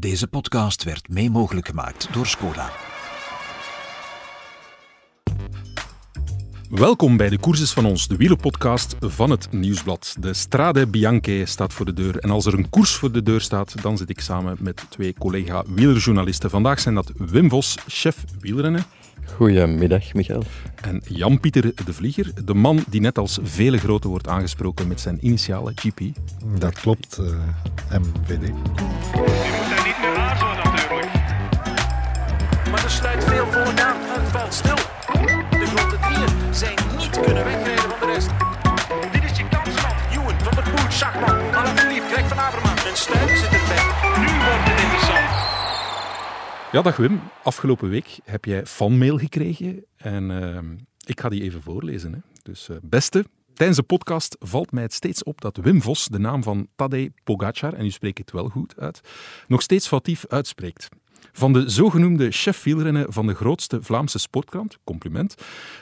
Deze podcast werd mee mogelijk gemaakt door Skoda. Welkom bij de Courses van ons, de wielerpodcast van het Nieuwsblad. De Strade Bianche staat voor de deur. En als er een koers voor de deur staat, dan zit ik samen met twee collega-wielerjournalisten. Vandaag zijn dat Wim Vos, chef wielrennen. Goedemiddag, Michael. En Jan-Pieter de Vlieger, de man die net als vele grote wordt aangesproken met zijn initiale GP. Dat klopt, uh, MVD. En zit erbij. Nu wordt het interessant. Ja, dag Wim. Afgelopen week heb jij fanmail gekregen en ehm, ik ga die even voorlezen. Hè. Dus eh, beste, tijdens de podcast valt mij het steeds op dat Wim Vos de naam van Tadej Pogacar, en u spreekt het wel goed uit, nog steeds foutief uitspreekt. Van de zogenoemde chef wielrennen van de grootste Vlaamse sportkrant, compliment,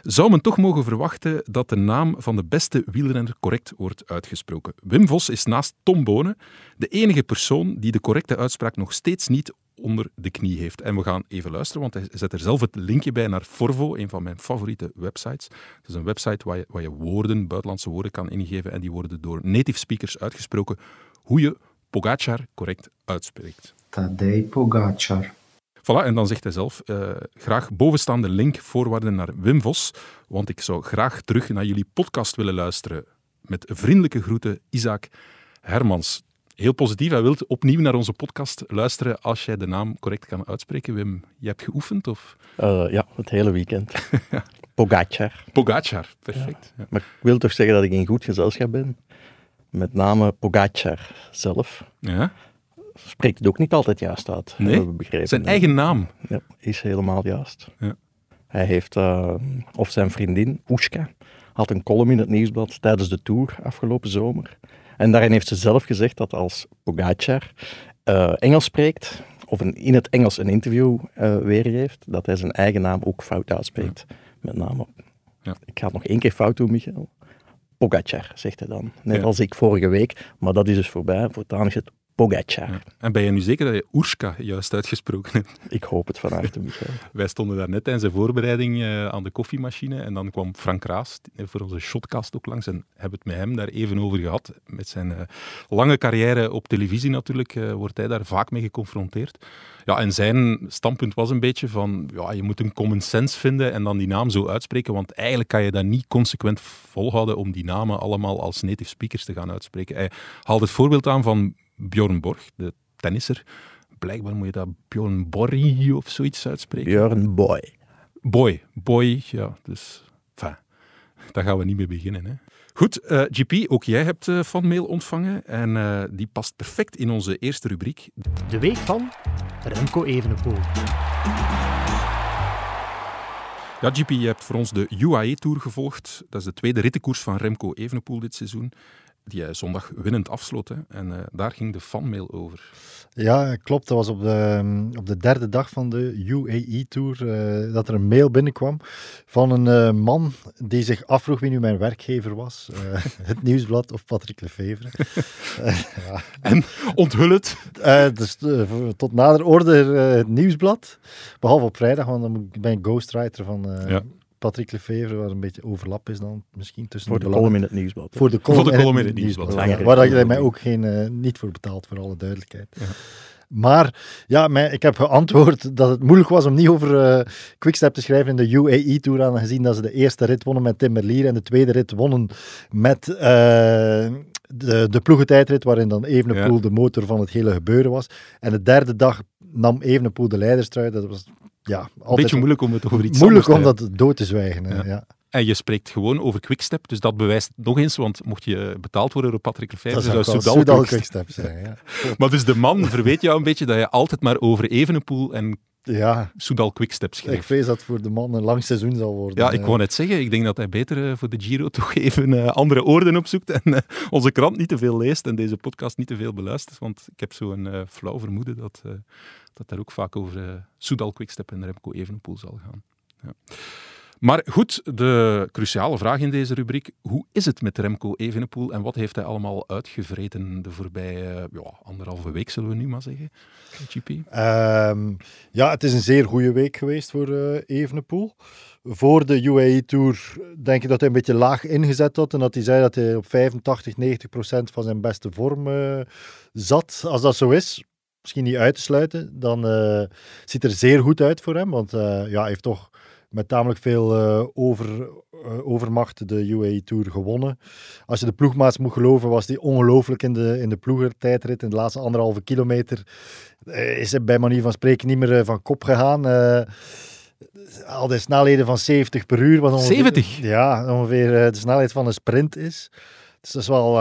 zou men toch mogen verwachten dat de naam van de beste wielrenner correct wordt uitgesproken. Wim Vos is naast Tom Bonen de enige persoon die de correcte uitspraak nog steeds niet onder de knie heeft. En we gaan even luisteren, want hij zet er zelf het linkje bij naar Forvo, een van mijn favoriete websites. Het is een website waar je, waar je woorden, buitenlandse woorden kan ingeven en die worden door native speakers uitgesproken hoe je Pogacar correct uitspreekt. Tadej Pogacar. Voilà, en dan zegt hij zelf, eh, graag bovenstaande link voorwaarden naar Wim Vos, want ik zou graag terug naar jullie podcast willen luisteren. Met vriendelijke groeten, Isaac Hermans. Heel positief, hij wil opnieuw naar onze podcast luisteren als jij de naam correct kan uitspreken. Wim, je hebt geoefend? Of? Uh, ja, het hele weekend. Pogacar. Pogacar, perfect. Ja. Maar ik wil toch zeggen dat ik in goed gezelschap ben. Met name Pogacar zelf. Ja? Spreekt het ook niet altijd juist uit, Nee? hebben we begrepen. Zijn eigen naam. Ja, is helemaal juist. Ja. Hij heeft, uh, of zijn vriendin, Oeska, had een column in het nieuwsblad tijdens de Tour afgelopen zomer. En daarin heeft ze zelf gezegd dat als Pogacar uh, Engels spreekt, of een, in het Engels een interview uh, weergeeft, dat hij zijn eigen naam ook fout uitspreekt. Ja. Met name, ja. ik ga het nog één keer fout doen, Michael. Pogacar, zegt hij dan. Net Ja. als ik vorige week, maar dat is dus voorbij. Voortaan is het Pogacar. Ja. En ben je nu zeker dat je Oerska juist uitgesproken hebt? Ik hoop het van harte, Michael. Wij stonden daar net tijdens de voorbereiding uh, aan de koffiemachine en dan kwam Frank Raas voor onze shotcast ook langs en hebben het met hem daar even over gehad. Met zijn uh, lange carrière op televisie natuurlijk wordt hij daar vaak mee geconfronteerd. Ja, en zijn standpunt was een beetje van, ja, je moet een common sense vinden en dan die naam zo uitspreken, want eigenlijk kan je dat niet consequent volhouden om die namen allemaal als native speakers te gaan uitspreken. Hij haalde het voorbeeld aan van Bjorn Borg, de tennisser. Blijkbaar moet je dat Bjorn Borg of zoiets uitspreken. Björn Boy. Boy, boy, ja, dus... Enfin, daar gaan we niet mee beginnen, hè. Goed, uh, GP, ook jij hebt uh, fanmail ontvangen en uh, die past perfect in onze eerste rubriek. De week van Remco Evenepoel. Ja, GP, je hebt voor ons de UAE-tour gevolgd. Dat is de tweede rittenkoers van Remco Evenepoel dit seizoen die hij zondag winnend afsloot. Hè. En uh, daar ging de fanmail over. Ja, klopt. Dat was op de, op de derde dag van de UAE-tour uh, dat er een mail binnenkwam van een uh, man die zich afvroeg wie nu mijn werkgever was. het Nieuwsblad of Patrick Lefevre. ja. En onthul het. dus, tot nader orde het Nieuwsblad. Behalve op vrijdag, want dan ben ik ghostwriter van... Ja. Patrick Lefevre, waar een beetje overlap is dan misschien tussen voor de, de column in het nieuwsblad. Voor de column, voor de column in het nieuwsblad. nieuwsblad. Ja, waar je mij ook geen, uh, niet voor betaalt, voor alle duidelijkheid. Ja. Maar ja, mij, ik heb geantwoord dat het moeilijk was om niet over uh, Quickstep te schrijven in de UAE-tour, aangezien dat ze de eerste rit wonnen met Tim Merlier en de tweede rit wonnen met uh, de, de ploegentijdrit, waarin dan Evenepoel ja. de motor van het hele gebeuren was. En de derde dag nam Evenepoel de leiderstrui. Dat was ja, altijd Een beetje moeilijk om het over iets Moeilijk om anders dat dood te zwijgen. Ja. ja. En je spreekt gewoon over Quickstep, dus dat bewijst nog eens, want mocht je betaald worden door Patrick Lefevre, zou Soudal, Soudal Quickstep zijn. Ja. maar dus de man verweet jou een beetje dat je altijd maar over Evenepoel en ja. Soudal Quickstep schreef. Ik vrees dat voor de man een lang seizoen zal worden. Ja, ik wou net zeggen, ik denk dat hij beter uh, voor de Giro toch even uh, andere oorden opzoekt en uh, onze krant niet te veel leest en deze podcast niet te veel beluistert, want ik heb zo'n flauw vermoeden dat, dat daar ook vaak over Soudal Quickstep en Remco Evenepoel zal gaan. Ja. Maar goed, de cruciale vraag in deze rubriek. Hoe is het met Remco Evenepoel en wat heeft hij allemaal uitgevreten de voorbije ja, anderhalve week, zullen we nu maar zeggen? GP? Ehm, ja, het is een zeer goede week geweest voor eh Evenepoel. Voor de UAE Tour denk ik dat hij een beetje laag ingezet had en dat hij zei dat hij op 85, 90 procent van zijn beste vorm eh, zat. Als dat zo is, misschien niet uit te sluiten, dan eh, ziet er zeer goed uit voor hem, want eh, ja, hij heeft toch met tamelijk veel eh, over, overmacht de UAE Tour gewonnen. Als je de ploegmaats moet geloven, was hij ongelooflijk in de, in de ploegertijdrit. In de laatste anderhalve kilometer is hij bij manier van spreken niet meer van kop gegaan. Al de snelheden van 70 per uur. Wat ongeveer, 70? Ja, ongeveer de snelheid van een sprint is. Dus dat is wel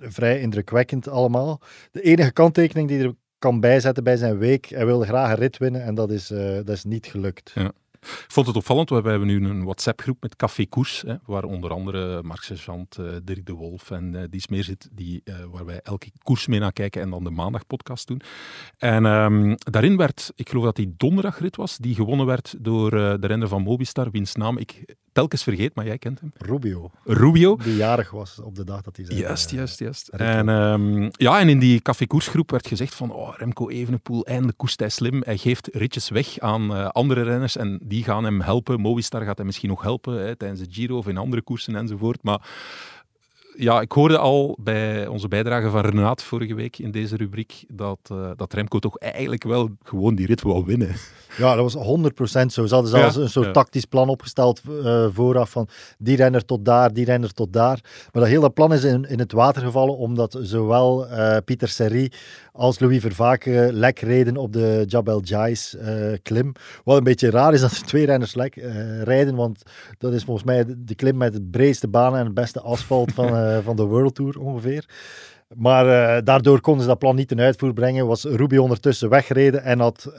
vrij indrukwekkend allemaal. De enige kanttekening die er kan bijzetten bij zijn week, hij wilde graag een rit winnen en dat is, eh, dat is niet gelukt. Ja. Ik vond het opvallend, we hebben nu een WhatsApp-groep met Café Koers, hè, waar onder andere Mark Sergeant, eh, Dirk de Wolf en eh die meer zit, die, eh, waar wij elke koers mee naar kijken en dan de maandagpodcast doen. En ehm, daarin werd, ik geloof dat die donderdagrit was, die gewonnen werd door de renner van Mobistar, wiens naam ik telkens vergeet, maar jij kent hem. Rubio, Rubio. die jarig was op de dag dat hij zei. Juist, juist, juist. En, ehm, ja, en in die Café Koersgroep werd gezegd van oh, Remco Evenepoel, eindelijk koest hij slim. Hij geeft ritjes weg aan andere renners en die gaan hem helpen. Movistar gaat hem misschien nog helpen hè, tijdens de Giro of in andere koersen enzovoort. Maar ja, ik hoorde al bij onze bijdrage van Renaat vorige week in deze rubriek dat, eh, dat Remco toch eigenlijk wel gewoon die rit wou winnen. Ja, dat was 100% zo. Ze hadden zelfs Ja, een soort ja. tactisch plan opgesteld eh, vooraf van die renner tot daar, die renner tot daar. Maar dat hele plan is in, in het water gevallen omdat zowel eh, Pieter Serry als Louis Vervaken lek reden op de Jabal Jais klim. Wat een beetje raar is dat er twee renners lek rijden, want dat is volgens mij de, de klim met het breedste banen en het beste asfalt van, eh, van de World Tour ongeveer. Maar eh, daardoor konden ze dat plan niet ten uitvoer brengen. Was Ruby ondertussen weggereden en had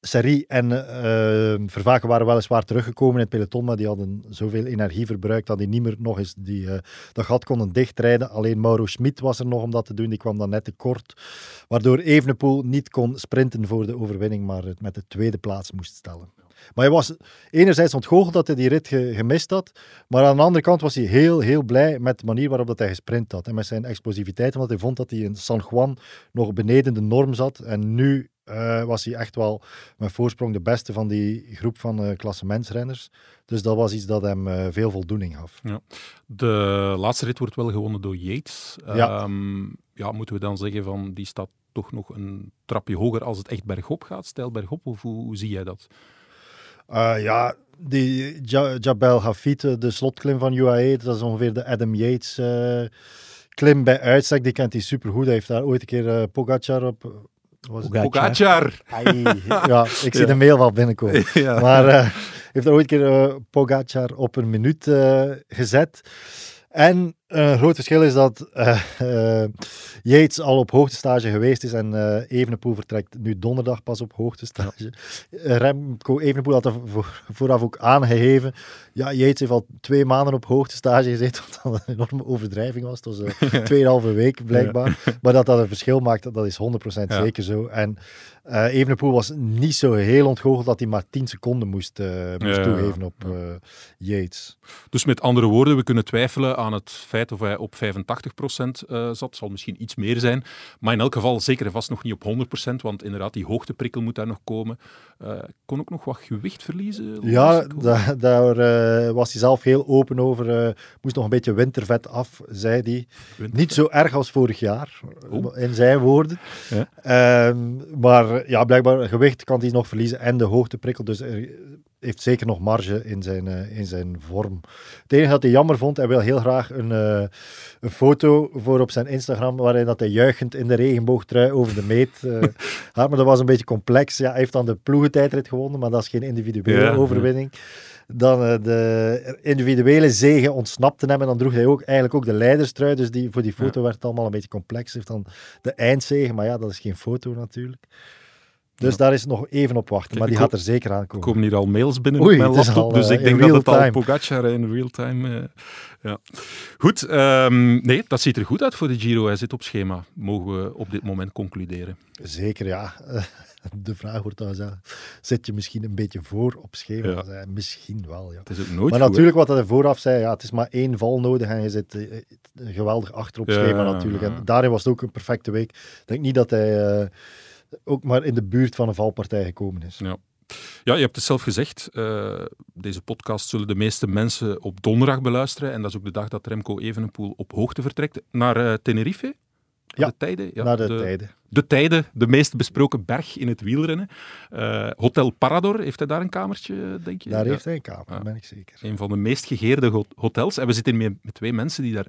Serry en eh, Vervaken waren weliswaar teruggekomen in het peloton, maar die hadden zoveel energie verbruikt dat die niet meer nog eens die, dat gat konden dichtrijden. Alleen Mauro Schmid was er nog om dat te doen, die kwam dan net te kort. Waardoor Evenepoel niet kon sprinten voor de overwinning, maar het met de tweede plaats moest stellen. Maar hij was enerzijds ontgoocheld dat hij die rit ge- gemist had, maar aan de andere kant was hij heel, heel blij met de manier waarop dat hij gesprint had. En met zijn explosiviteit, omdat hij vond dat hij in San Juan nog beneden de norm zat. En nu eh, was hij echt wel met voorsprong de beste van die groep van eh klassementsrenners. Dus dat was iets dat hem eh, veel voldoening gaf. De laatste rit wordt wel gewonnen door Yates. Ja. Ehm, ja, moeten we dan zeggen van die staat toch nog een trapje hoger als het echt bergop gaat, stijl bergop, of hoe, hoe zie jij dat? Eh, ja, die Ja- Jabal Hafid, eh, de slotklim van UAE, dat is ongeveer de Adam Yates eh, klim bij uitstek. Die kent hij supergoed. Hij heeft daar ooit een keer eh Pogacar op... Was het? Pogacar! Ai, ja, ik zie Ja. de mail wel binnenkomen. ja. Maar eh heeft er ooit een keer Pogacar op een minuut eh, gezet. En een groot verschil is dat eh, Yates al op hoogtestage geweest is en eh Evenepoel vertrekt nu donderdag pas op hoogtestage. Remco Evenepoel had er voor- vooraf ook aangegeven. Ja, Yates heeft al twee maanden op hoogtestage gezeten, wat een enorme overdrijving was. Het was uh, tweeënhalve week blijkbaar. Maar dat dat een verschil maakt, dat is 100% Ja. zeker zo. En Evenepoel was niet zo heel ontgoocheld dat hij maar 10 seconden moest, moest Ja, toegeven op Yates. Dus met andere woorden, we kunnen twijfelen aan het feit of hij op 85% eh zat. Zal misschien iets meer zijn. Maar in elk geval zeker en vast nog niet op 100%. Want inderdaad, die hoogteprikkel moet daar nog komen. Eh kon ook nog wat gewicht verliezen. Ja, daar eh, was hij zelf heel open over. moest nog een beetje wintervet af, zei hij. Wintervet. Niet zo erg als vorig jaar, Oh. in zijn woorden. Ja. Ehm, maar ja, blijkbaar gewicht kan hij nog verliezen en de hoogteprikkel. Dus er heeft zeker nog marge in zijn, eh, in zijn vorm. Het enige dat hij jammer vond, hij wil heel graag een, eh, een foto voor op zijn Instagram waarin dat hij juichend in de regenboogtrui over de meet eh, gaat. Maar dat was een beetje complex. Ja, hij heeft dan de ploegentijdrit gewonnen, maar dat is geen individuele Ja, ja. overwinning. Dan de individuele zegen ontsnapte hem en dan droeg hij ook eigenlijk ook de leiderstrui. Dus die, voor die foto werd het allemaal een beetje complex. Hij heeft dan de eindzegen, maar ja, dat is geen foto natuurlijk. Dus Ja. daar is nog even op wachten, maar die gaat er zeker Er aankomen. komen hier al mails binnen Oei, op mijn laptop, al, dus eh, ik denk in dat het al. Pogacar in real time... eh, ja. Goed, ehm, nee, dat ziet er goed uit voor de Giro. Hij zit op schema, mogen we op dit moment concluderen. Zeker, ja. Eh, De vraag wordt dan, ja, zit je misschien een beetje voor op schema? Ja. Misschien wel, ja. Het is ook nooit Maar goed, natuurlijk, wat hij vooraf zei, ja, het is maar één val nodig en je zit eh, geweldig achter op schema natuurlijk. En daarin was het ook een perfecte week. Ik denk niet dat hij eh, ook maar in de buurt van een valpartij gekomen is. Ja. Ja, je hebt het zelf gezegd. eh, deze podcast zullen de meeste mensen op donderdag beluisteren. En dat is ook de dag dat Remco Evenepoel op hoogte vertrekt naar eh, Tenerife. Ja, de tijden. Ja, Naar de, tijden. de tijden, de meest besproken berg in het wielrennen. Eh, Hotel Parador, heeft hij daar een kamertje, denk je? Daar Ja. heeft hij een kamer, ben ik zeker. Een van de meest gegeerde ho- hotels. En we zitten met twee mensen die daar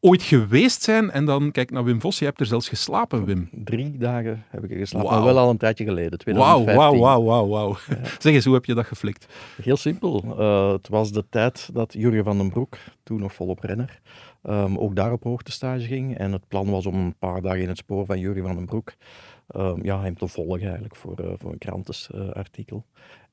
ooit geweest zijn. En dan, kijk naar Wim Vos, je hebt er zelfs geslapen, Wim. Drie dagen heb ik er geslapen, maar wel al een tijdje geleden, Wauw, 2015. wauw, wauw, wauw, wauw. Zeg eens, hoe heb je dat geflikt? Heel simpel. Eh, het was de tijd dat Jurgen van den Broek, toen nog volop renner, ehm, ook daar op hoogtestage ging. En het plan was om een paar dagen in het spoor van Jurgen van den Broek ehm, ja, hem te volgen eigenlijk voor, eh, voor een krantenartikel.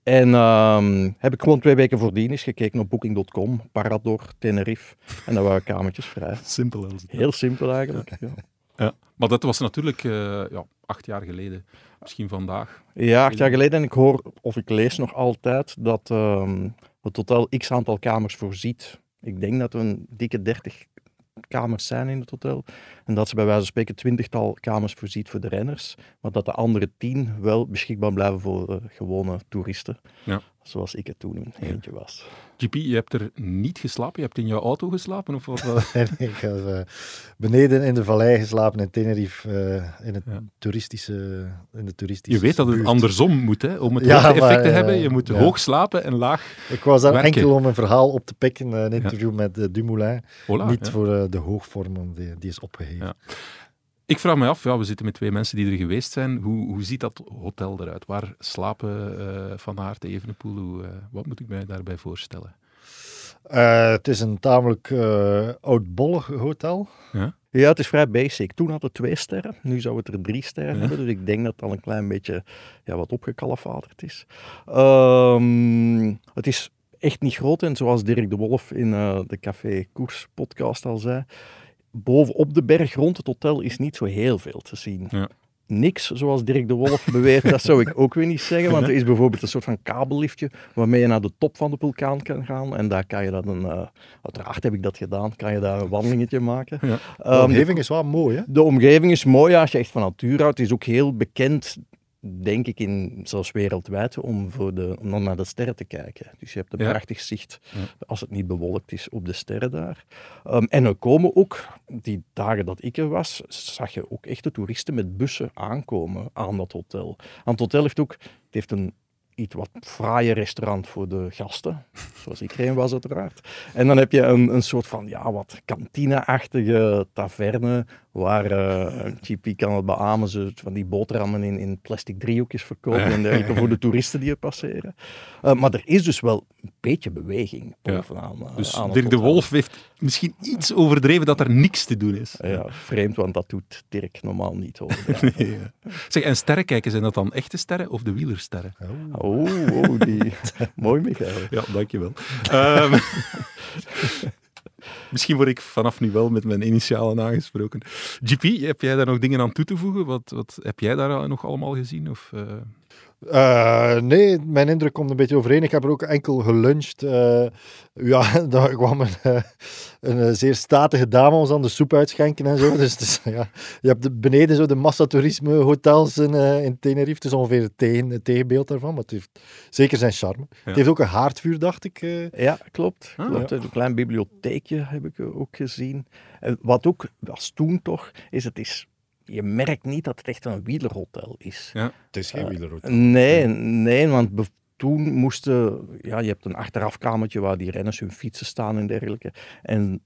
En ehm, heb ik gewoon twee weken voordien eens gekeken op booking.com, Parador, Tenerife. En daar waren kamertjes vrij. Simpel als het. Heel simpel eigenlijk. Ja. Ja. Maar dat was natuurlijk eh, ja, acht jaar geleden. Misschien vandaag. Ja, acht jaar geleden. En ik hoor, of ik lees nog altijd, dat ehm, het hotel x aantal kamers voorziet. Ik denk dat er een dikke 30 kamers zijn in het hotel. En dat ze bij wijze van spreken twintigtal kamers voorziet voor de renners. Maar dat de andere tien wel beschikbaar blijven voor eh, gewone toeristen. Ja. Zoals ik het toen in eentje was. GP, je hebt er niet geslapen? Je hebt in jouw auto geslapen? Of wat? eh? En ik heb eh, beneden in de vallei geslapen in Tenerife, eh, in, het Ja. toeristische, in de toeristische Je weet dat het buurt. andersom moet, hè? om het Ja, effect te hebben. Je moet ja. hoog slapen en laag. Ik was daar werken. enkel om een verhaal op te pikken, een interview met Dumoulin. Niet voor de hoogvorm, die, die is opgeheven. Ja. Ik vraag me af, ja, we zitten met twee mensen die er geweest zijn. Hoe, hoe ziet dat hotel eruit? Waar slapen eh, Van Aert, Evenepoel? Hoe, eh, wat moet ik mij daarbij voorstellen? Eh, het is een tamelijk eh oudbollig hotel. Ja, het is vrij basic. Toen had het twee sterren, nu zou het er drie sterren Ja. hebben. Dus ik denk dat het al een klein beetje ja, wat opgekalefaterd is. Ehm, het is echt niet groot en zoals Dirk de Wolf in eh, de Café Koers podcast al zei, bovenop de berg rond het hotel is niet zo heel veel te zien. Ja. Niks, zoals Dirk de Wolf beweert, dat zou ik ook weer niet zeggen. Want er is bijvoorbeeld een soort van kabelliftje waarmee je naar de top van de vulkaan kan gaan. En daar kan je dan een, eh, uiteraard heb ik dat gedaan, kan je daar een wandelingetje maken. Ja. De Ehm, de omgeving is wel mooi, hè? de omgeving is mooi als je echt van natuur houdt. Het is ook heel bekend, denk ik, in, zelfs wereldwijd, om, voor de, om dan naar de sterren te kijken. Dus je hebt een Ja. prachtig zicht, als het niet bewolkt is, op de sterren daar. Ehm, en er komen ook, die dagen dat ik er was, zag je ook echte toeristen met bussen aankomen aan dat hotel. Aan het hotel heeft ook, het heeft een iets wat fraaie restaurant voor de gasten, zoals ik er een was uiteraard. En dan heb je een, een soort van, ja, wat kantine-achtige taverne, waar een GP kan het beamen, ze van die boterhammen in, in plastic driehoekjes verkopen en dergelijke voor de toeristen die er passeren. Eh, maar er is dus wel een beetje beweging bovenaan. eh, Dus aan Dirk de. Wolf heeft misschien iets overdreven dat er niks te doen is. Ja, vreemd, want dat doet Dirk normaal niet hoor. Nee, ja. Zeg, en sterren kijken, zijn dat dan echte sterren of de wielersterren? Oh, oh die. mooi Michael. Ja, dankjewel. Ehm, misschien word ik vanaf nu wel met mijn initialen aangesproken. GP, heb jij daar nog dingen aan toe te voegen? Wat, wat heb jij daar nog allemaal gezien? Of, eh, Eh, nee, mijn indruk komt een beetje overeen. Ik heb er ook enkel geluncht. Eh, ja, daar kwam een, eh, een zeer statige dame ons aan de soep uitschenken en zo. Dus, is, ja, je hebt de- beneden zo de massatoerisme hotels in, in Tenerife. Het is ongeveer het, tegen, het tegenbeeld daarvan, maar het heeft zeker zijn charme. Het heeft ook een haardvuur, dacht ik. eh. Ja, klopt. Ah. klopt. Een klein bibliotheekje heb ik ook gezien. En wat ook was toen toch, is het is... Je merkt niet dat het echt een wielerhotel is. ja. Het is geen Eh, wielerhotel. Nee, nee, want toen moesten... Ja, je hebt een achterafkamertje waar die renners hun fietsen staan en dergelijke. En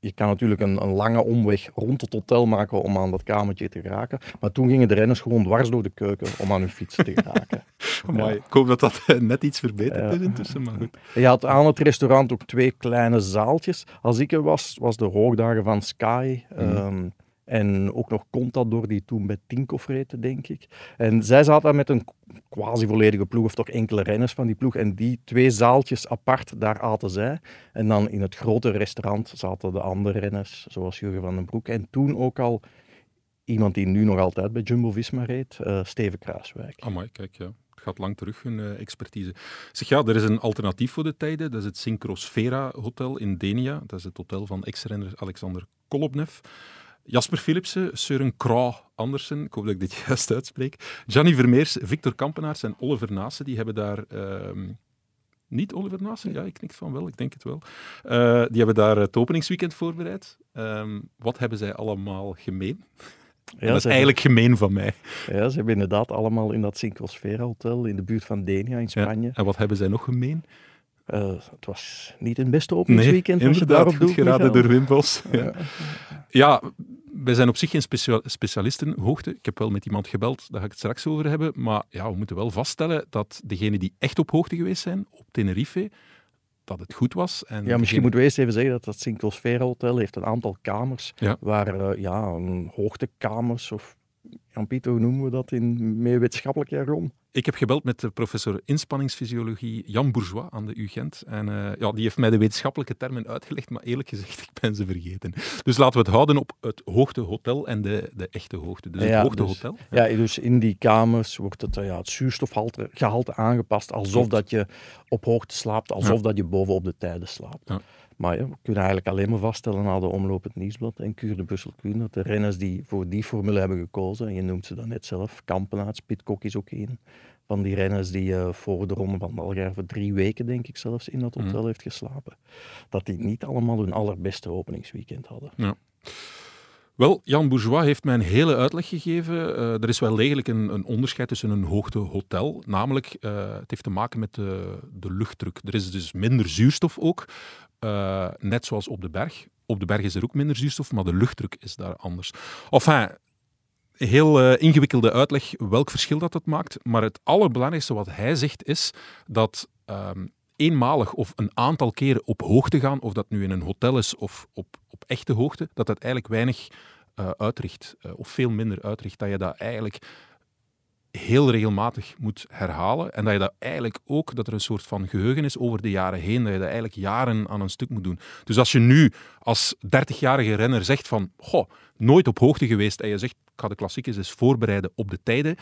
je kan natuurlijk een, een lange omweg rond het hotel maken om aan dat kamertje te geraken. Maar toen gingen de renners gewoon dwars door de keuken om aan hun fietsen te geraken. Amai, Ik hoop dat dat eh, net iets verbeterd Ja. is intussen, maar goed. Je had aan het restaurant ook twee kleine zaaltjes. Als ik er was, was de hoogdagen van Sky. ehm, en ook nog Contador, die toen bij Tinkoff reed, denk ik. En zij zaten daar met een quasi volledige ploeg, of toch enkele renners van die ploeg. En die twee zaaltjes apart, daar aten zij. En dan in het grote restaurant zaten de andere renners, zoals Jurgen van den Broek. En toen ook al iemand die nu nog altijd bij Jumbo-Visma reed, eh, Steven Kruiswijk. Amai, kijk, ja. Het gaat lang terug, hun eh, expertise. Zeg ja, er is een alternatief voor de tijden. Dat is het Syncrosfera Hotel in Denia. Dat is het hotel van ex-renner Alexander Kolobnev. Jasper Philipsen, Søren Krauw Andersen, ik hoop dat ik dit juist uitspreek. Gianni Vermeers, Victor Kampenaars en Oliver Naassen, die hebben daar... ehm, niet Oliver Naassen? Ja, ik knik van wel, ik denk het wel. Eh, die hebben daar het openingsweekend voorbereid. Ehm, wat hebben zij allemaal gemeen? Ja, dat is eigenlijk gemeen van mij. ja, ze hebben inderdaad allemaal in dat Syncrosfera Hotel in de buurt van Denia in Ja. Spanje. En wat hebben zij nog gemeen? Eh, het was niet het beste openingsweekend als je inderdaad, daarop goed doet. geraden door Wim Bos. Ja. ja, wij zijn op zich geen specia- specialisten hoogte. Ik heb wel met iemand gebeld, daar ga ik het straks over hebben. Maar ja, we moeten wel vaststellen dat degenen die echt op hoogte geweest zijn, op Tenerife, dat het goed was. En Ja, misschien degene- moeten we eerst even zeggen dat dat Syncrosfera Hotel heeft een aantal kamers Ja. waar eh, ja, een hoogtekamers of Jan-Pieter, hoe noemen we dat in meer wetenschappelijk jargon? Ik heb gebeld met de professor inspanningsfysiologie Jan Bourgeois aan de UGent. En eh, ja, die heeft mij de wetenschappelijke termen uitgelegd, maar eerlijk gezegd, ik ben ze vergeten. Dus laten we het houden op het hoogtehotel en de, de echte hoogte. Dus het hoogtehotel. Ja, dus in die kamers wordt het, eh, ja, het zuurstofgehalte gehalte aangepast, alsof dat je op hoogte slaapt, alsof dat je bovenop de tijden slaapt. Ja. Maar ja, we kunnen eigenlijk alleen maar vaststellen na de omloop het nieuwsblad en Kuur de Brussel Kuhn, dat de renners die voor die formule hebben gekozen, en je noemt ze dan net zelf, Kampenaerts, Pitcock is ook een van die renners die eh, voor de ronde van Algarve drie weken, denk ik zelfs, in dat Mhm. hotel heeft geslapen, dat die niet allemaal hun allerbeste openingsweekend hadden. Wel, Jan Bourgeois heeft mij een hele uitleg gegeven. Eh, er is wel degelijk een, een onderscheid tussen een hoogtehotel. Namelijk, eh, het heeft te maken met de, de luchtdruk. Er is dus minder zuurstof ook, eh, net zoals op de berg. Op de berg is er ook minder zuurstof, maar de luchtdruk is daar anders. Enfin, heel eh, ingewikkelde uitleg welk verschil dat het maakt. Maar het allerbelangrijkste wat hij zegt is dat ehm, eenmalig of een aantal keren op hoogte gaan, of dat nu in een hotel is of op, op echte hoogte, dat dat eigenlijk weinig eh, uitricht, of veel minder uitricht. Dat je dat eigenlijk heel regelmatig moet herhalen en dat je dat eigenlijk ook, dat er een soort van geheugen is over de jaren heen, dat je dat eigenlijk jaren aan een stuk moet doen. Dus als je nu als 30-jarige renner zegt van, goh, nooit op hoogte geweest en je zegt, ik ga de klassiekers eens voorbereiden op de tijden,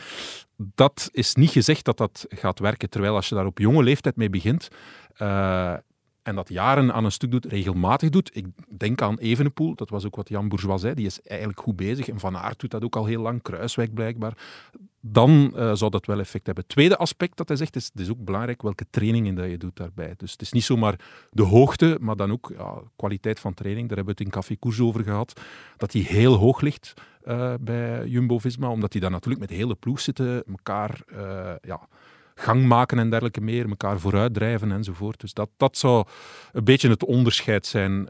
dat is niet gezegd dat dat gaat werken. Terwijl als je daar op jonge leeftijd mee begint eh, en dat jaren aan een stuk doet, regelmatig doet, ik denk aan Evenepoel, dat was ook wat Jan Bourgeois zei, die is eigenlijk goed bezig en Van Aert doet dat ook al heel lang, Kruiswijk blijkbaar, dan eh, zou dat wel effect hebben. Tweede aspect dat hij zegt, is het is ook belangrijk welke trainingen dat je doet daarbij. Dus het is niet zomaar de hoogte, maar dan ook ja, kwaliteit van training. Daar hebben we het in Café Koers over gehad, dat die heel hoog ligt eh, bij Jumbo-Visma, omdat die daar natuurlijk met hele ploeg zitten, elkaar eh, ja, gang maken en dergelijke meer, elkaar vooruitdrijven enzovoort. Dus dat, dat zou een beetje het onderscheid zijn.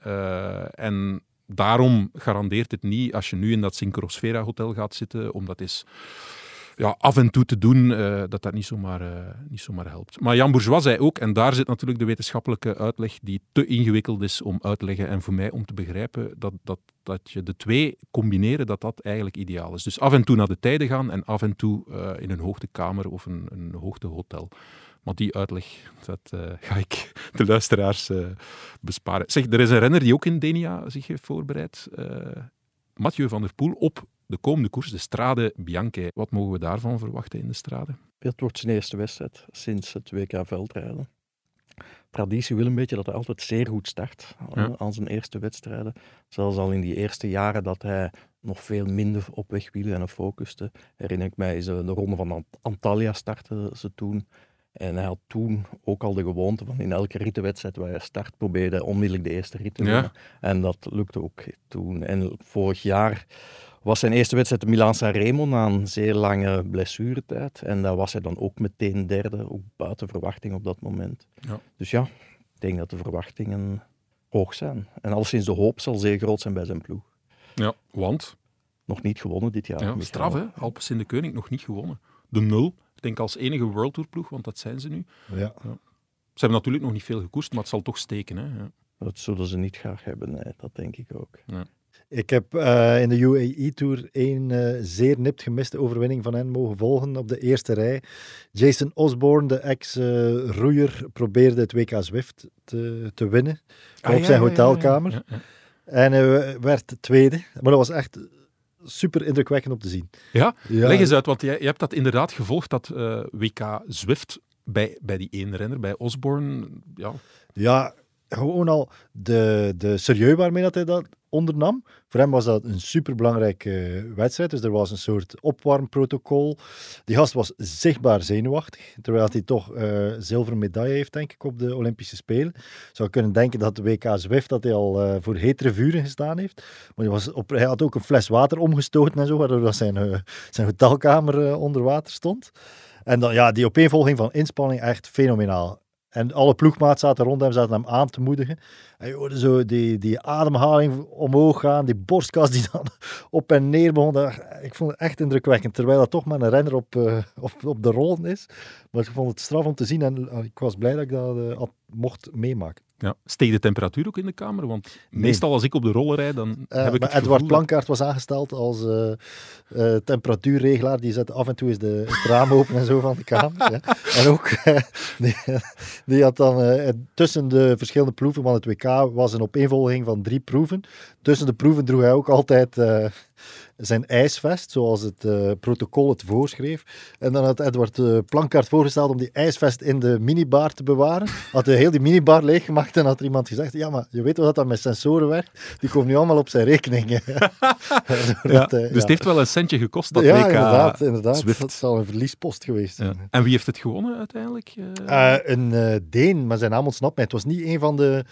en daarom garandeert het niet als je nu in dat Syncrosfera Hotel gaat zitten, omdat is ja, af en toe te doen, eh, dat dat niet zomaar, eh, niet zomaar helpt. Maar Jan Bourgeois zei ook, en daar zit natuurlijk de wetenschappelijke uitleg die te ingewikkeld is om uit te leggen en voor mij om te begrijpen, dat, dat, dat je de twee combineren, dat dat eigenlijk ideaal is. Dus af en toe naar de tijden gaan en af en toe eh, in een hoogtekamer of een, een hoogtehotel. Maar die uitleg, dat ga ik de luisteraars besparen. Zeg, er is een renner die ook in Denia zich heeft voorbereid. eh Mathieu van der Poel op de komende koers, de Strade Bianche. Wat mogen we daarvan verwachten in de Strade? Dat wordt zijn eerste wedstrijd sinds het WK veldrijden. Traditie wil een beetje dat hij altijd zeer goed start Ja. aan zijn eerste wedstrijden. Zelfs al in die eerste jaren dat hij nog veel minder op weg wielrennen focuste. Herinner ik mij, is de ronde van Ant- Antalya startte ze toen. En hij had toen ook al de gewoonte van in elke rittenwedstrijd waar hij start, probeerde hij onmiddellijk de eerste rit te Ja. winnen. En dat lukte ook toen. En vorig jaar was zijn eerste wedstrijd de Milaan-San Remo na een zeer lange blessuretijd. En daar was hij dan ook meteen derde, ook buiten verwachting op dat moment. Ja. Dus ja, ik denk dat de verwachtingen hoog zijn. En alleszins de hoop zal zeer groot zijn bij zijn ploeg. Ja, want, Nog niet gewonnen dit jaar. ja, Michael. straf hè, Alpes in de Koning nog niet gewonnen. De nul, ik denk als enige World Tour ploeg, want dat zijn ze nu. Ja. Ze hebben natuurlijk nog niet veel gekoerst, maar het zal toch steken. Hè? Ja. Dat zullen ze niet graag hebben, nee, dat denk ik ook. Ik heb eh, in de UAE Tour één eh, zeer nipt gemiste overwinning van hen mogen volgen op de eerste rij. Jason Osborne, de ex-roeier, probeerde het WK Zwift te, te winnen Ah, op ja, zijn hotelkamer. Ja. En hij werd tweede. Maar dat was echt super indrukwekkend om te zien. Ja? Ja. Leg eens uit, want jij, je hebt dat inderdaad gevolgd, dat eh, WK Zwift, bij, bij die één renner, bij Osborne. Ja, Ja, gewoon al de, de serieus waarmee dat hij dat ondernam. Voor hem was dat een superbelangrijke wedstrijd. Dus er was een soort opwarmprotocol. Die gast was zichtbaar zenuwachtig. Terwijl hij toch eh zilveren medaille heeft, denk ik, op de Olympische Spelen. Zou kunnen denken dat de WK Zwift dat hij al eh, voor hetere vuren gestaan heeft. Maar hij, was op, hij had ook een fles water omgestoten en zo, waardoor zijn, eh, zijn hotelkamer eh, onder water stond. En dan, ja, die opeenvolging van inspanning echt fenomenaal. En alle ploegmaats zaten rond hem, zaten hem aan te moedigen. En je hoorde zo die, die ademhaling omhoog gaan, die borstkas die dan op en neer begon. Ik vond het echt indrukwekkend, terwijl dat toch maar een renner op, eh, op, de rollen is. Maar ik vond het straf om te zien en eh, ik was blij dat ik dat eh, had- mocht meemaken. ja. Steeg de temperatuur ook in de kamer? Want meestal als ik op de rollen rijd, dan Eh, heb ik het Edward Plankaart was aangesteld als temperatuurregelaar. Die zette af en toe eens de, het raam open en zo van de kamer. ja. En ook, die, die had dan tussen de verschillende proeven van het WK was een opeenvolging van drie proeven. Tussen de proeven droeg hij ook altijd zijn ijsvest, zoals het eh, protocol het voorschreef. En dan had Edward eh, Plankaart voorgesteld om die ijsvest in de minibar te bewaren. Had hij heel die minibar leeggemaakt en had er iemand gezegd, ja, maar je weet wel dat dat met sensoren werkt. Die komen nu allemaal op zijn rekening. Ja, eh, dus ja. het heeft wel een centje gekost, dat ja, WK inderdaad, inderdaad. Zwift. Dat zal een verliespost geweest zijn. En wie heeft het gewonnen uiteindelijk? Eh, Eh, een eh, Deen, maar zijn naam ontsnapt mij. Het was niet een van de,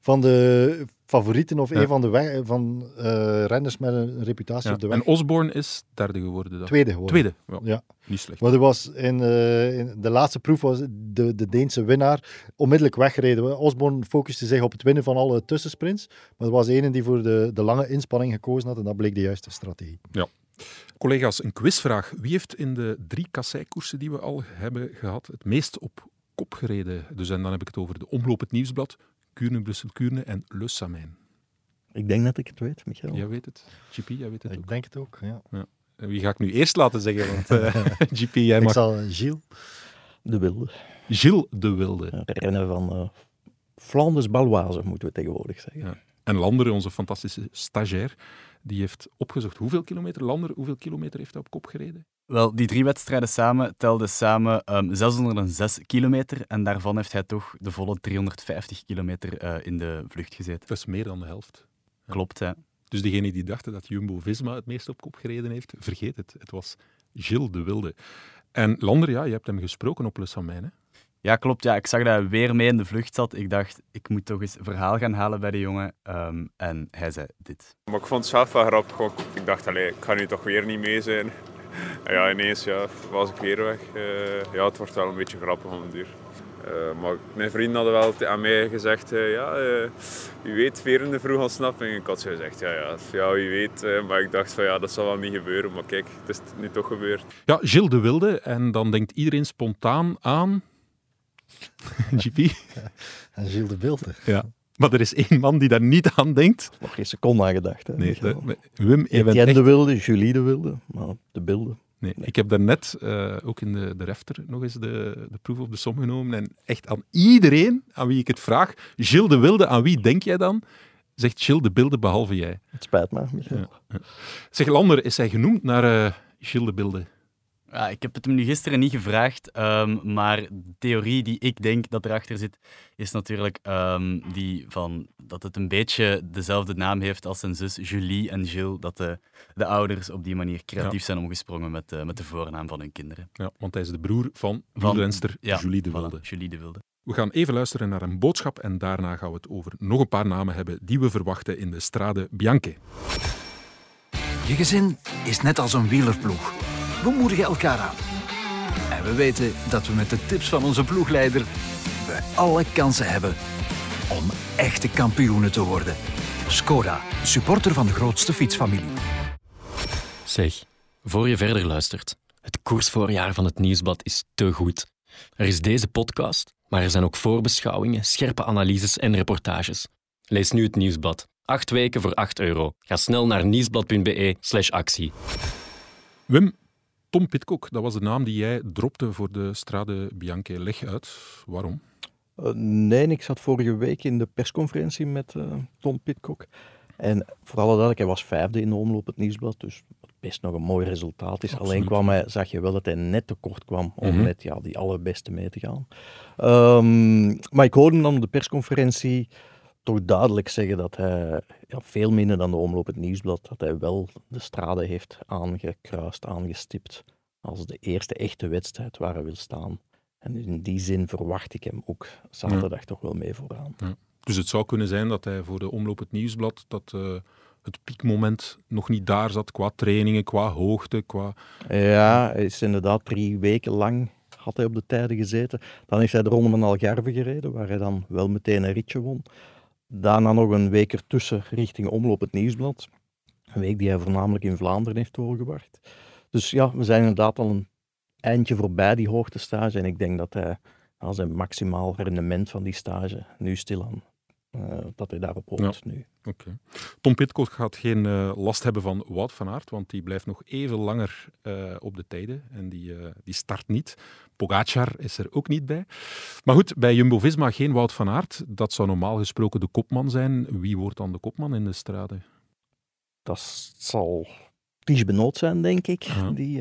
van de favorieten of Ja. een van de weg, van, eh, renners met een reputatie ja. op de weg. En Osborne is derde geworden. Dan. Tweede geworden. Tweede, ja. Ja. Niet slecht. Maar er was in, eh, in de laatste proef was de, de Deense winnaar onmiddellijk weggereden. Osborne focuste zich op het winnen van alle tussensprints. Maar er was ene die voor de, de lange inspanning gekozen had en dat bleek de juiste strategie. Collega's, een quizvraag. Wie heeft in de drie kasseikoersen die we al hebben gehad het meest op kop gereden? Dus en dan heb ik het over de Omloop het Nieuwsblad, Kuurne, Brussel, Kuurne en Le Samijn. Ik denk dat ik het weet, Michael. Jij weet het. GP, jij weet het Ik ook. denk het ook, ja. En wie ga ik nu eerst laten zeggen? Want eh, GP, jij Ik mag... zal Gilles. De Wilde. Gilles de Wilde. Een renner van eh Flanders Baloise, moeten we tegenwoordig zeggen. Ja. En Lander, onze fantastische stagiair, die heeft opgezocht hoeveel kilometer, Lander, hoeveel kilometer heeft hij op kop gereden? Wel, die drie wedstrijden samen telden samen ehm 606 kilometer en daarvan heeft hij toch de volle 350 kilometer eh, in de vlucht gezeten. Dat is meer dan de helft. Klopt, hè. Dus degene die dachten dat Jumbo-Visma het meest op kop gereden heeft, vergeet het. Het was Gilles de Wilde. En Lander, ja, je hebt hem gesproken op Le Samijn, hè? Ja, klopt. Ja, ik zag dat hij weer mee in de vlucht zat. Ik dacht, ik moet toch eens verhaal gaan halen bij de jongen. Ehm, en hij zei dit. Maar ik vond het zelf wel grappig. Ik dacht, allee, ik ga nu toch weer niet mee zijn. En ja, ineens ja, was ik weer weg. Eh, ja, het wordt wel een beetje grappig om duur. Eh, maar mijn vrienden hadden wel aan mij gezegd, eh, ja, eh, wie weet, weer in de vroege ontsnapping. Ik had zo gezegd, ja, ja, ja wie weet. maar ik dacht van, ja, dat zal wel niet gebeuren. Maar kijk, het is nu toch gebeurd. Ja, Gilles de Wilde. En dan denkt iedereen spontaan aan... GP. En Gilles de Wilde. Ja. Maar er is één man die daar niet aan denkt. Nog geen seconde aan gedacht. Hè, Nee, de- Wim, bent Etienne echt... de Wilde, Julie de Wilde, maar de Wilde. Nee, ik heb daarnet uh, ook in de, de refter nog eens de, de proef op de som genomen. En echt aan iedereen aan wie ik het vraag, Gilles de Wilde, aan wie denk jij dan? Zegt Gilles de Bilde, behalve jij. Het spijt me. Ja, ja. Zeg, Lander, is hij genoemd naar uh, Gilles de Bilde? Ja, ik heb het hem nu gisteren niet gevraagd, um, maar de theorie die ik denk dat erachter zit, is natuurlijk um, die van dat het een beetje dezelfde naam heeft als zijn zus Julie en Gilles, dat de, de ouders op die manier creatief ja. zijn omgesprongen met, uh, met de voornaam van hun kinderen. Ja, want hij is de broer van, van ja, Julie de voilà, Wilde. Julie de Wilde. We gaan even luisteren naar een boodschap en daarna gaan we het over nog een paar namen hebben die we verwachten in de Strade Bianche. Je gezin is net als een wielerploeg. We moedigen elkaar aan. En we weten dat we met de tips van onze ploegleider we alle kansen hebben om echte kampioenen te worden. Skoda, supporter van de grootste fietsfamilie. Zeg, voor je verder luistert, het koersvoorjaar van het Nieuwsblad is te goed. Er is deze podcast, maar er zijn ook voorbeschouwingen, scherpe analyses en reportages. Lees nu het Nieuwsblad. Acht weken voor 8 euro. Ga snel naar nieuwsblad.be slash actie. Wim, Tom Pitcock, dat was de naam die jij dropte voor de Strade Bianche. Leg uit, waarom? Uh, nee, ik zat vorige week in de persconferentie met uh, Tom Pitcock. En voor alle duidelijkheid, hij was vijfde in de omloop het nieuwsblad, dus best nog een mooi resultaat is. Alleen kwam hij, zag je wel dat hij net tekort kwam om Mhm. met ja, die allerbeste mee te gaan. Ehm, maar ik hoorde hem dan op de persconferentie toch duidelijk zeggen dat hij ja, veel minder dan de omloop het nieuwsblad, dat hij wel de strade heeft aangekruist, aangestipt als de eerste echte wedstrijd waar hij wil staan. En in die zin verwacht ik hem ook zaterdag toch wel mee vooraan. Dus het zou kunnen zijn dat hij voor de omloop het nieuwsblad dat eh, het piekmoment nog niet daar zat qua trainingen, qua hoogte, qua... Ja, hij is inderdaad drie weken lang had hij op de tijden gezeten. Dan heeft hij de Ronde van Algarve gereden, waar hij dan wel meteen een ritje won. Daarna nog een week ertussen richting Omloop het Nieuwsblad. Een week die hij voornamelijk in Vlaanderen heeft doorgebracht. Dus ja, we zijn inderdaad al een eindje voorbij die hoogtestage. En ik denk dat hij aan zijn maximaal rendement van die stage nu stilaan, eh dat hij daarop hoopt nu. Oké. Tom Pitcock gaat geen eh, last hebben van Wout van Aert, want die blijft nog even langer eh, op de tijden en die, die start niet. Pogacar is er ook niet bij. Maar goed, bij Jumbo-Visma geen Wout van Aert. Dat zou normaal gesproken de kopman zijn. Wie wordt dan de kopman in de strade? Dat zal Ties Benoot zijn, denk ik, die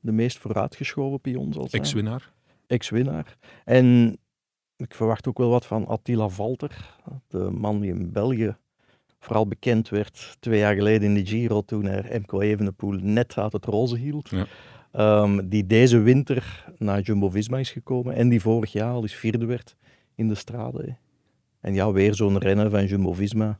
de meest vooruitgeschoven pion zal zijn. Ex-winnaar. Ex-winnaar. En ik verwacht ook wel wat van Attila Valter, de man die in België vooral bekend werd twee jaar geleden in de Giro, toen hij Remco Evenepoel net uit het roze hield. Ja. Ehm, die deze winter naar Jumbo-Visma is gekomen en die vorig jaar al eens vierde werd in de strade. En ja, weer zo'n renner van Jumbo-Visma.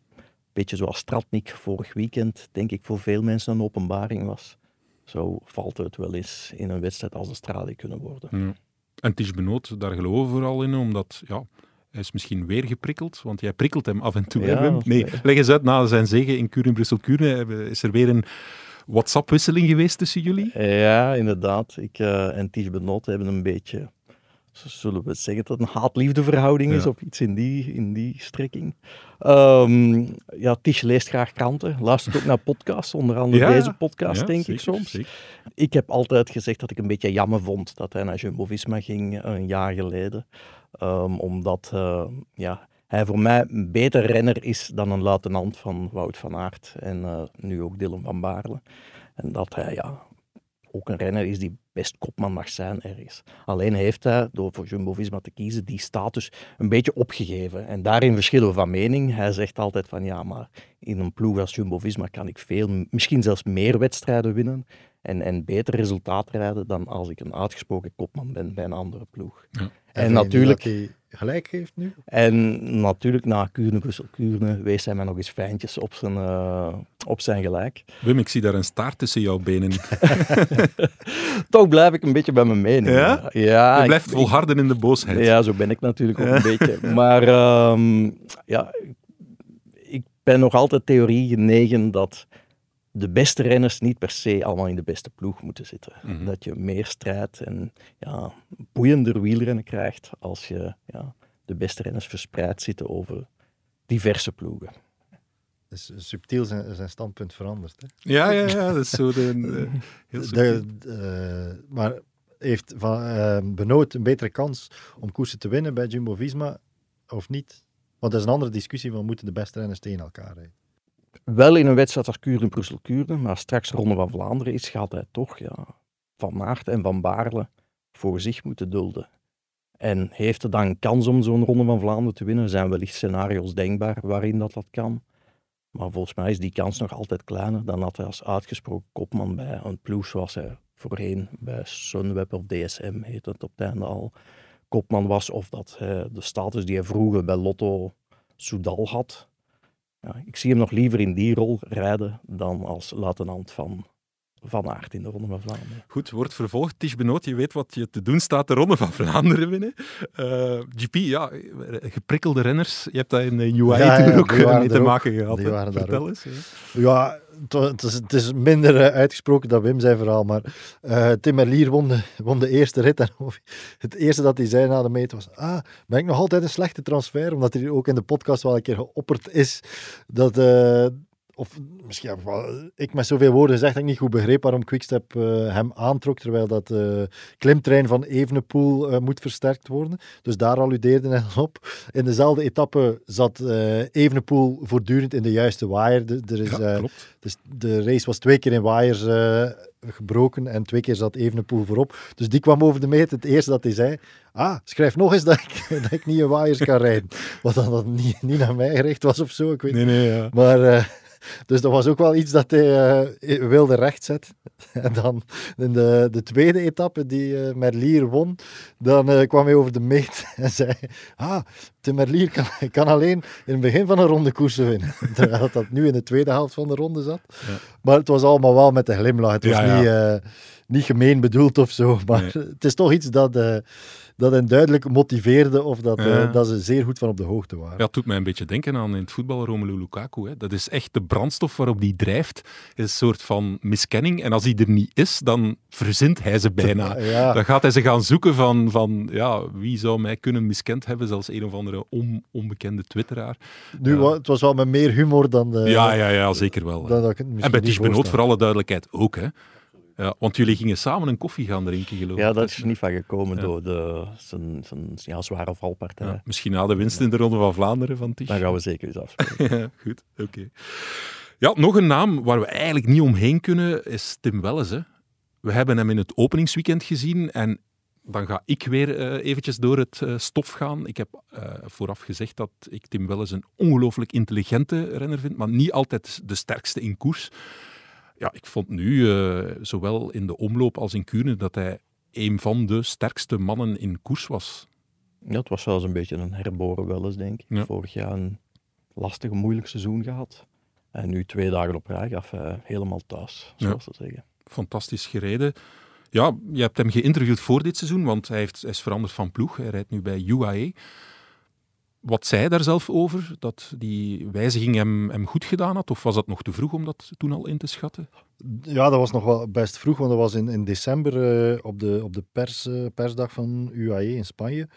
Beetje zoals Stratnik vorig weekend, denk ik voor veel mensen een openbaring was. Zo valt het wel eens in een wedstrijd als de strade kunnen worden. Ja. En Ties Benoot, daar geloven we vooral in, omdat ja, hij is misschien weer geprikkeld, want jij prikkelt hem af en toe. Ja, Nee, leg eens uit, na zijn zege in Kuren, Brussel, Kuren, is er weer een WhatsApp-wisseling geweest tussen jullie? Ja, inderdaad. Ik eh, en Ties Benoot hebben een beetje, zullen we zeggen, dat het een haat-liefde verhouding is Ja. of iets in die, in die strekking. Ehm, ja, Ties leest graag kranten, luistert ook naar podcasts, onder andere Ja, deze podcast, ja, denk zeker, ik soms. zeker. Ik heb altijd gezegd dat ik een beetje jammer vond dat hij naar Jumbo-Visma ging eh, een jaar geleden. Ehm, omdat eh, ja, hij voor mij een beter renner is dan een luitenant van Wout van Aert en eh, nu ook Dylan van Baarle. En dat hij ja, ook een renner is die best kopman mag zijn ergens. Alleen heeft hij, door voor Jumbo-Visma te kiezen, die status een beetje opgegeven. En daarin verschillen we van mening. Hij zegt altijd van ja, maar in een ploeg als Jumbo-Visma kan ik veel, misschien zelfs meer wedstrijden winnen en, en beter resultaten rijden dan als ik een uitgesproken kopman ben bij een andere ploeg. Ja. En, natuurlijk, dat hij gelijk heeft nu? en natuurlijk na Kuurne, Brussel, Kuurne, wees hij mij nog eens fijntjes op zijn, eh, op zijn gelijk. Wim, ik zie daar een staart tussen jouw benen. Toch blijf ik een beetje bij mijn mening. Ja? ja Je ik- blijft volharden in de boosheid. Ja, zo ben ik natuurlijk ook een beetje. Maar ehm, ja, ik ben nog altijd theorie genegen dat de beste renners niet per se allemaal in de beste ploeg moeten zitten. Mhm. Dat je meer strijd en ja, boeiender wielrennen krijgt als je ja, de beste renners verspreid zitten over diverse ploegen. Dus subtiel zijn, zijn standpunt veranderd. Hè? Ja, ja, ja, dat is zo de, de- heel De, subtiel. de- eh, maar heeft Van eh, Benoot een betere kans om koersen te winnen bij Jumbo-Visma of niet? Want dat is een andere discussie van moeten de beste renners tegen elkaar rijden. Wel in een wedstrijd als Kuurne, Brussel, Kuurne, maar straks Ronde van Vlaanderen is, gaat hij toch ja, Van Aert en Van Baarle voor zich moeten dulden. En heeft er dan kans om zo'n Ronde van Vlaanderen te winnen? Er zijn wellicht scenario's denkbaar waarin dat, dat kan. Maar volgens mij is die kans nog altijd kleiner dan dat hij als uitgesproken kopman bij een ploeg zoals hij voorheen bij Sunweb of DSM heet het op het einde al kopman was. Of dat hij de status die hij vroeger bij Lotto Soudal had. Ja, ik zie hem nog liever in die rol rijden dan als luitenant van Van Aert in de Ronde van Vlaanderen. Goed, wordt vervolgd. Ties Benoot, je weet wat je te doen staat. De Ronde van Vlaanderen winnen. Eh, GP, ja, geprikkelde renners. Je hebt dat in de UI Ja, ook eh, mee te maken gehad. Die waren Vertel eens. Ja, het, is, het is minder eh, uitgesproken dan Wim zijn verhaal, maar eh Tim Merlier won de, won de eerste rit en het eerste dat hij zei na de meet was ah, ben ik nog altijd een slechte transfer? Omdat hij ook in de podcast wel een keer geopperd is dat, eh, of misschien heb ik wel- ik met zoveel woorden gezegd dat ik niet goed begreep waarom Quickstep eh, hem aantrok, terwijl dat eh klimtrein van Evenepoel eh, moet versterkt worden. Dus daar alludeerde hij op. In dezelfde etappe zat Evenepoel voortdurend in de juiste waaier. De, er is, Ja, klopt. dus de race was twee keer in waaiers gebroken en twee keer zat Evenepoel voorop. Dus die kwam over de meet. Het eerste dat hij zei, ah, schrijf nog eens dat ik, dat ik niet in waaiers kan rijden. Wat dan dat niet, niet naar mij gericht was of zo, ik weet Nee, nee, ja. maar, dus dat was ook wel iets dat hij eh, wilde rechtzetten. En dan in de, de tweede etappe die eh, Merlier won, dan eh, kwam hij over de meet en zei, ah, de Merlier kan, kan alleen in het begin van een ronde koersen winnen. Terwijl dat nu in de tweede helft van de ronde zat. Ja. Maar het was allemaal wel met een glimlach. Het was Ja, ja. Niet, eh, niet gemeen bedoeld of zo, maar Nee. het is toch iets dat, eh, dat hen duidelijk motiveerde of dat, eh, dat ze zeer goed van op de hoogte waren. Ja, het doet mij een beetje denken aan in het voetbal Romelu Lukaku. Hè. Dat is echt de brandstof waarop die drijft. is een soort van miskenning. En als die er niet is, dan verzint hij ze bijna. Ja. Dan gaat hij ze gaan zoeken van, van ja, wie zou mij kunnen miskend hebben, zelfs een of andere on- onbekende twitteraar. Nu, het was wel met meer humor dan... de- ja, ja, ja, zeker wel. dan ik En bij Ties Benoot, voor alle duidelijkheid, ook. Hè. Ja, want jullie gingen samen een koffie gaan drinken, geloof ik. Ja, dat is er niet van gekomen Ja. door de, zijn, zijn ja, zware valpartij. Ja, misschien na de winst in de Ronde van Vlaanderen van Ties. Dan gaan we zeker eens afspreken. Ja, goed, oké. Ja, nog een naam waar we eigenlijk niet omheen kunnen is Tim Welles. Hè. We hebben hem in het openingsweekend gezien en dan ga ik weer eh, eventjes door het eh, stof gaan. Ik heb eh, vooraf gezegd dat ik Tim Welles een ongelooflijk intelligente renner vind, maar niet altijd de sterkste in koers. Ja, ik vond nu, eh, zowel in de omloop als in Kuurne, dat hij een van de sterkste mannen in koers was. Ja, het was zelfs een beetje een herboren wel eens, denk ik. Ja. Vorig jaar een lastig, moeilijk seizoen gehad. En nu twee dagen op rij gaf hij helemaal thuis, Ja. zoals ze zeggen. fantastisch gereden. Ja, je hebt hem geïnterviewd voor dit seizoen, want hij, heeft, hij is veranderd van ploeg. Hij rijdt nu bij UAE. Wat zei hij daar zelf over? Dat die wijziging hem, hem goed gedaan had? Of was dat nog te vroeg om dat toen al in te schatten? Ja, dat was nog wel best vroeg, want dat was in, in december eh, op de, op de pers, eh, persdag van UAE in Spanje.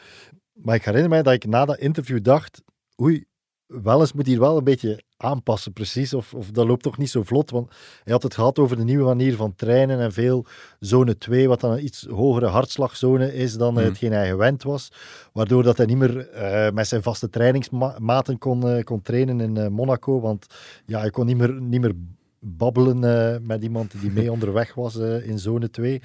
Maar ik herinner mij dat ik na dat interview dacht, oei, wel eens moet hier wel een beetje aanpassen, precies. Of, of dat loopt toch niet zo vlot, want hij had het gehad over de nieuwe manier van trainen en veel zone 2, wat dan een iets hogere hartslagzone is dan Mhm. hetgeen hij gewend was. Waardoor dat hij niet meer eh, met zijn vaste trainingsmaten kon, eh, kon trainen in Monaco, want ja, hij kon niet meer, niet meer babbelen met iemand die mee onderweg was in zone 2.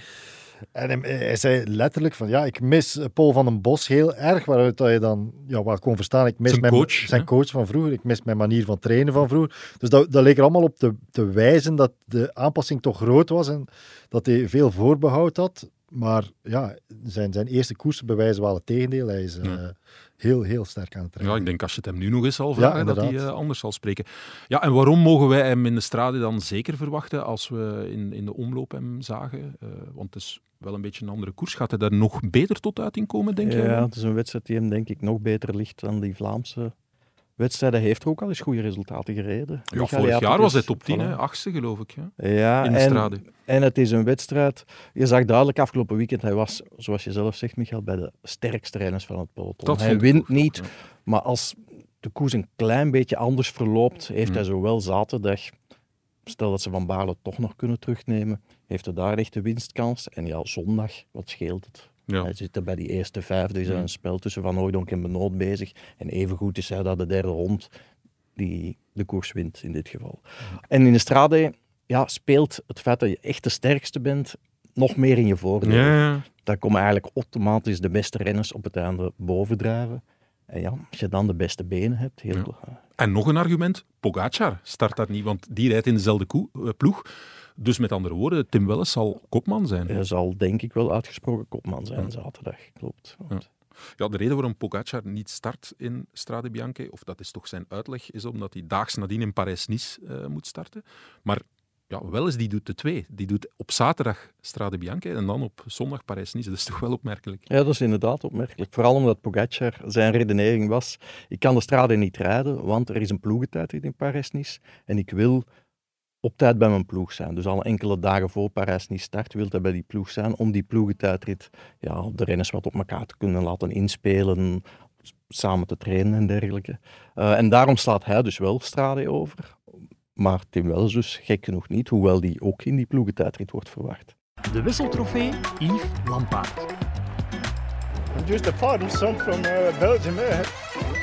En hij, zei letterlijk van, ja, ik mis Paul van den Bos heel erg, waaruit dat je dan ja, wel kon verstaan, ik mis Zijn mijn, coach, zijn coach van vroeger, ik mis mijn manier van trainen van vroeger. Dus dat, dat leek er allemaal op te, te wijzen dat de aanpassing toch groot was en dat hij veel voorbehoud had. Maar ja, zijn, zijn eerste koersen bewijzen wel het tegendeel. Hij is eh. Heel, heel sterk aan het trainen. Ja, ik denk als je het hem nu nog eens zal Ja, vragen, dat hij eh, anders zal spreken. Ja, en waarom mogen wij hem in de strade dan zeker verwachten als we in, in de omloop hem zagen? Eh, want het is wel een beetje een andere koers. Gaat hij daar nog beter tot uiting komen, denk je? Ja, het is een wedstrijd die hem denk ik nog beter ligt dan die Vlaamse wedstrijden. Heeft er ook al eens goede resultaten gereden. Ja, vorig jaar was hij top 10, hè? achtste geloof ik. Ja? Ja, in de en, strade. en het is een wedstrijd. Je zag duidelijk afgelopen weekend, hij was, zoals je zelf zegt, Michael, bij de sterkste renners van het peloton. Dat hij wint niet, ja. maar als de koers een klein beetje anders verloopt, heeft Mm. hij zowel zaterdag, stel dat ze Van Baarle toch nog kunnen terugnemen, heeft hij daar echt de winstkans. En ja, zondag, wat scheelt het? Ja. Hij zit er bij die eerste vijf, er is er Mm. een spel tussen Van Hooydonk en Benoot bezig. En evengoed is hij dat de derde hond die de koers wint in dit geval. En in de strade ja, speelt het feit dat je echt de sterkste bent nog meer in je voordeel. Ja, ja. Daar komen eigenlijk automatisch de beste renners op het einde bovendrijven. En ja, als je dan de beste benen hebt, heel, Ja. En nog een argument, Pogacar start daar niet, want die rijdt in dezelfde koe- eh, ploeg. Dus met andere woorden, Tim Welles zal kopman zijn. hij zal denk ik wel uitgesproken kopman zijn Ja. zaterdag. Klopt. Ja, de reden waarom Pogacar niet start in Strade Bianche, of dat is toch zijn uitleg, is omdat hij daags nadien in Parijs-Nice eh, moet starten. Maar ja, Welles die doet de twee. Die doet op zaterdag Strade Bianche en dan op zondag Parijs-Nice. Dat is toch wel opmerkelijk. Ja, dat is inderdaad opmerkelijk. Vooral omdat Pogacar zijn redenering was, ik kan de strade niet rijden, want er is een ploegentijdrit in Parijs-Nice en ik wil op tijd bij mijn ploeg zijn. Dus al enkele dagen voor Parijs-Nice start wil hij bij die ploeg zijn om die ploegentijdrit ja, de renners wat op elkaar te kunnen laten inspelen, samen te trainen en dergelijke. Eh, en daarom slaat hij dus wel strade over. Maar Tim Wels dus gek genoeg niet, hoewel die ook in die ploegentijdrit wordt verwacht. De wisseltrofee Yves Lampaard. Just a pardon son from uh, Belgium. Eh?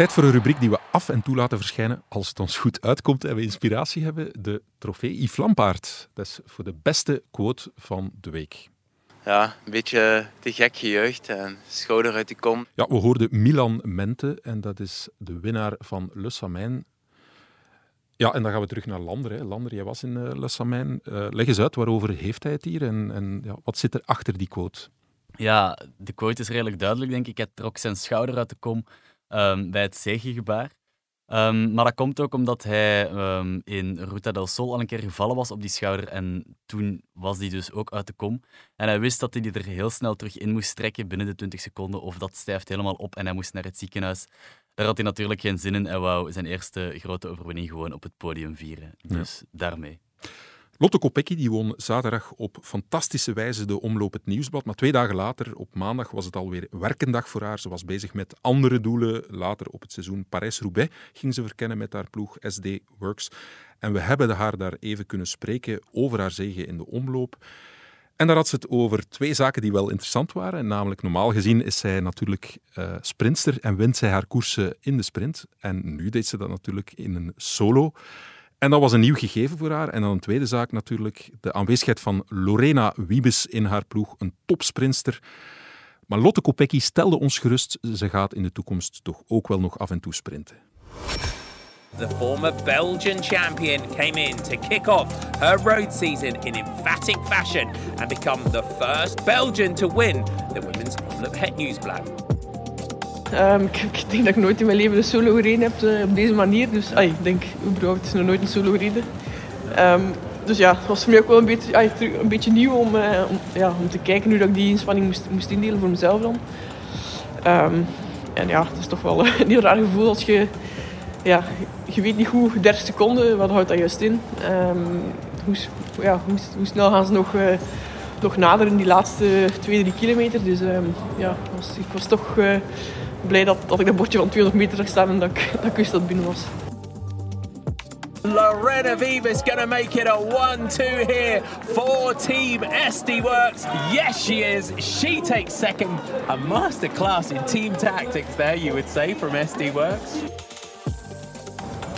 Tijd voor een rubriek die we af en toe laten verschijnen als het ons goed uitkomt en we inspiratie hebben. De trofee Yves Lampaard. Dat is voor de beste quote van de week. Ja, een beetje te gek gejuicht en schouder uit de kom. Ja, we hoorden Milan Mente en dat is de winnaar van Le Samijn. Ja, en dan gaan we terug naar Lander. Hè. Lander, jij was in uh, Le Samijn. Uh, leg eens uit, waarover heeft hij het hier en, en ja, wat zit er achter die quote? Ja, de quote is redelijk duidelijk, denk ik. Hij trok zijn schouder uit de kom um, bij het zegengebaar. Um, maar dat komt ook omdat hij um, in Ruta del Sol al een keer gevallen was op die schouder. En toen was hij dus ook uit de kom. En hij wist dat hij die er heel snel terug in moest trekken binnen de 20 seconden. Of dat stijft helemaal op en hij moest naar het ziekenhuis. Daar had hij natuurlijk geen zin in. Hij wou zijn eerste grote overwinning gewoon op het podium vieren. Dus ja. daarmee. Lotte Kopecky die won zaterdag op fantastische wijze de omloop het nieuwsblad. Maar twee dagen later, op maandag, was het alweer werkendag voor haar. Ze was bezig met andere doelen. Later op het seizoen Parijs-Roubaix ging ze verkennen met haar ploeg SD Works. En we hebben haar daar even kunnen spreken over haar zegen in de omloop. En daar had ze het over twee zaken die wel interessant waren. Namelijk, normaal gezien is zij natuurlijk uh, en wint zij haar koersen in de sprint. En nu deed ze dat natuurlijk in een solo. En dat was een nieuw gegeven voor haar. En dan een tweede zaak natuurlijk, de aanwezigheid van Lorena Wiebes in haar ploeg, een topsprinster. Maar Lotte Kopecky stelde ons gerust, ze gaat in de toekomst toch ook wel nog af en toe sprinten. The former Belgian champion came in to kick off her road season in emphatic fashion and become the first Belgian to win the Women's Omloop Het Nieuwsblad. Um, ik, denk dat ik nooit in mijn leven een solo gereden heb uh, op deze manier. Dus ay, ik denk überhaupt nog nooit een solo gereden. Um, dus ja, het was voor mij ook wel een beetje, ay, een beetje nieuw om, uh, om, ja, om te kijken hoe dat ik die inspanning moest, moest indelen voor mezelf dan. Um, en ja, het is toch wel een heel raar gevoel als je... Ja, je weet niet hoe, 30 seconden, wat houdt dat juist in? hoe, ja, hoe, snel gaan ze nog... Uh, nog die laatste 2, 3 kilometer. Dus ja, was, ik was toch blij dat, dat ik dat bordje van 200 meter zag staan en dat ik, dat ik wist dat het binnen was. Lorena Vivas gonna make it a 1-2 here for Team SD Works. Yes, she is. She takes second. A masterclass in team tactics there, you would say, from SD Works.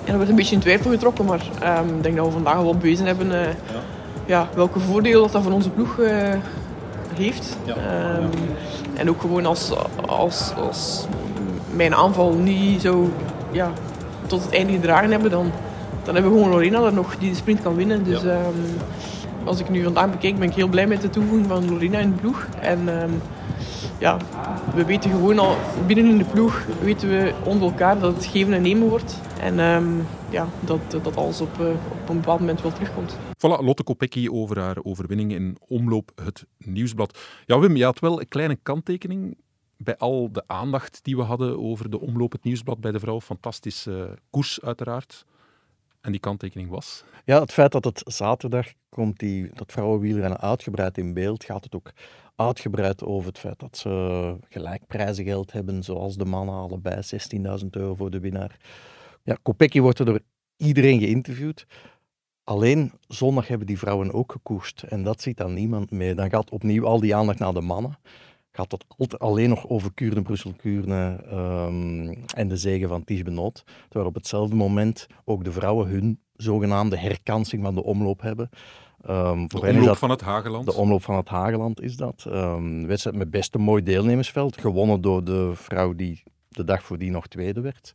Er werd een beetje in twijfel getrokken, maar um, ik denk dat we vandaag wel bewezen hebben uh, ja. ja. welke voordeel dat, dat voor onze ploeg uh, heeft. Ja. Um, en ook gewoon als, als, als mijn aanval niet zo ja, tot het einde gedragen hebben, dan, dan hebben we gewoon Lorena er nog die de sprint kan winnen. Dus ja. um, als ik nu vandaag bekijk, ben ik heel blij met de toevoeging van Lorena in de ploeg. En um, ja, we weten gewoon al binnen in de ploeg, weten we onder elkaar dat het geven en nemen wordt. En ja, dat, dat alles op, uh, op een bepaald moment wel terugkomt. Voilà, Lotte Kopecky over haar overwinning in Omloop het Nieuwsblad. Ja, Wim, je had wel een kleine kanttekening bij al de aandacht die we hadden over de Omloop het Nieuwsblad bij de vrouw. Fantastische koers, uiteraard. En die kanttekening was? Ja, het feit dat het zaterdag komt, die, dat vrouwenwielrennen uitgebreid in beeld, gaat het ook uitgebreid over het feit dat ze gelijk prijzengeld hebben, zoals de mannen allebei, 16.000 euro voor de winnaar. Ja, Kopecky wordt er door iedereen geïnterviewd. Alleen zondag hebben die vrouwen ook gekoerst en dat ziet dan niemand mee. Dan gaat opnieuw al die aandacht naar de mannen. Gaat altijd alleen nog over Kuurne, Brussel, Kuurne um, en de zegen van Ties Benoot. Terwijl op hetzelfde moment ook de vrouwen hun zogenaamde herkansing van de omloop hebben. Um, de omloop dat, van het Hageland? De omloop van het Hageland is dat. Um, wedstrijd met best een mooi deelnemersveld. Gewonnen door de vrouw die de dag voordien nog tweede werd.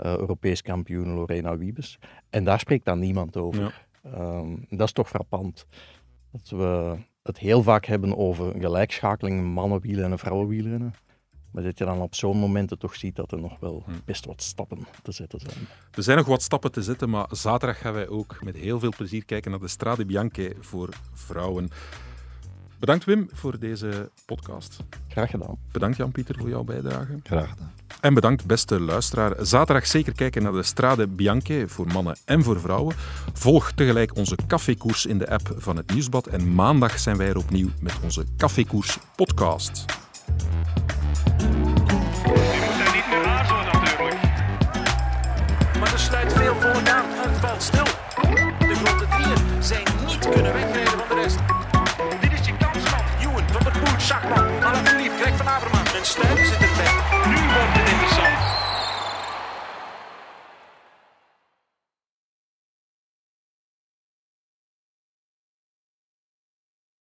Uh, Europees kampioen Lorena Wiebes. En daar spreekt dan niemand over. Ja. Um, dat is toch frappant. Dat we het heel vaak hebben over gelijkschakeling mannenwielen en vrouwenwielrennen. Maar dat je dan op zo'n momenten toch ziet dat er nog wel Hm. best wat stappen te zetten zijn. Er zijn nog wat stappen te zetten, maar zaterdag gaan wij ook met heel veel plezier kijken naar de Strade Bianche voor vrouwen. Bedankt Wim voor deze podcast. Graag gedaan. Bedankt Jan-Pieter voor jouw bijdrage. Graag gedaan. En bedankt beste luisteraar. Zaterdag zeker kijken naar de Strade Bianche voor mannen en voor vrouwen. Volg tegelijk onze cafékoers in de app van het Nieuwsblad. En maandag zijn wij er opnieuw met onze cafékoers podcast. Je moet daar niet meer aarzelen natuurlijk. Maar stil. De grote drieën zijn niet kunnen wegrijden van de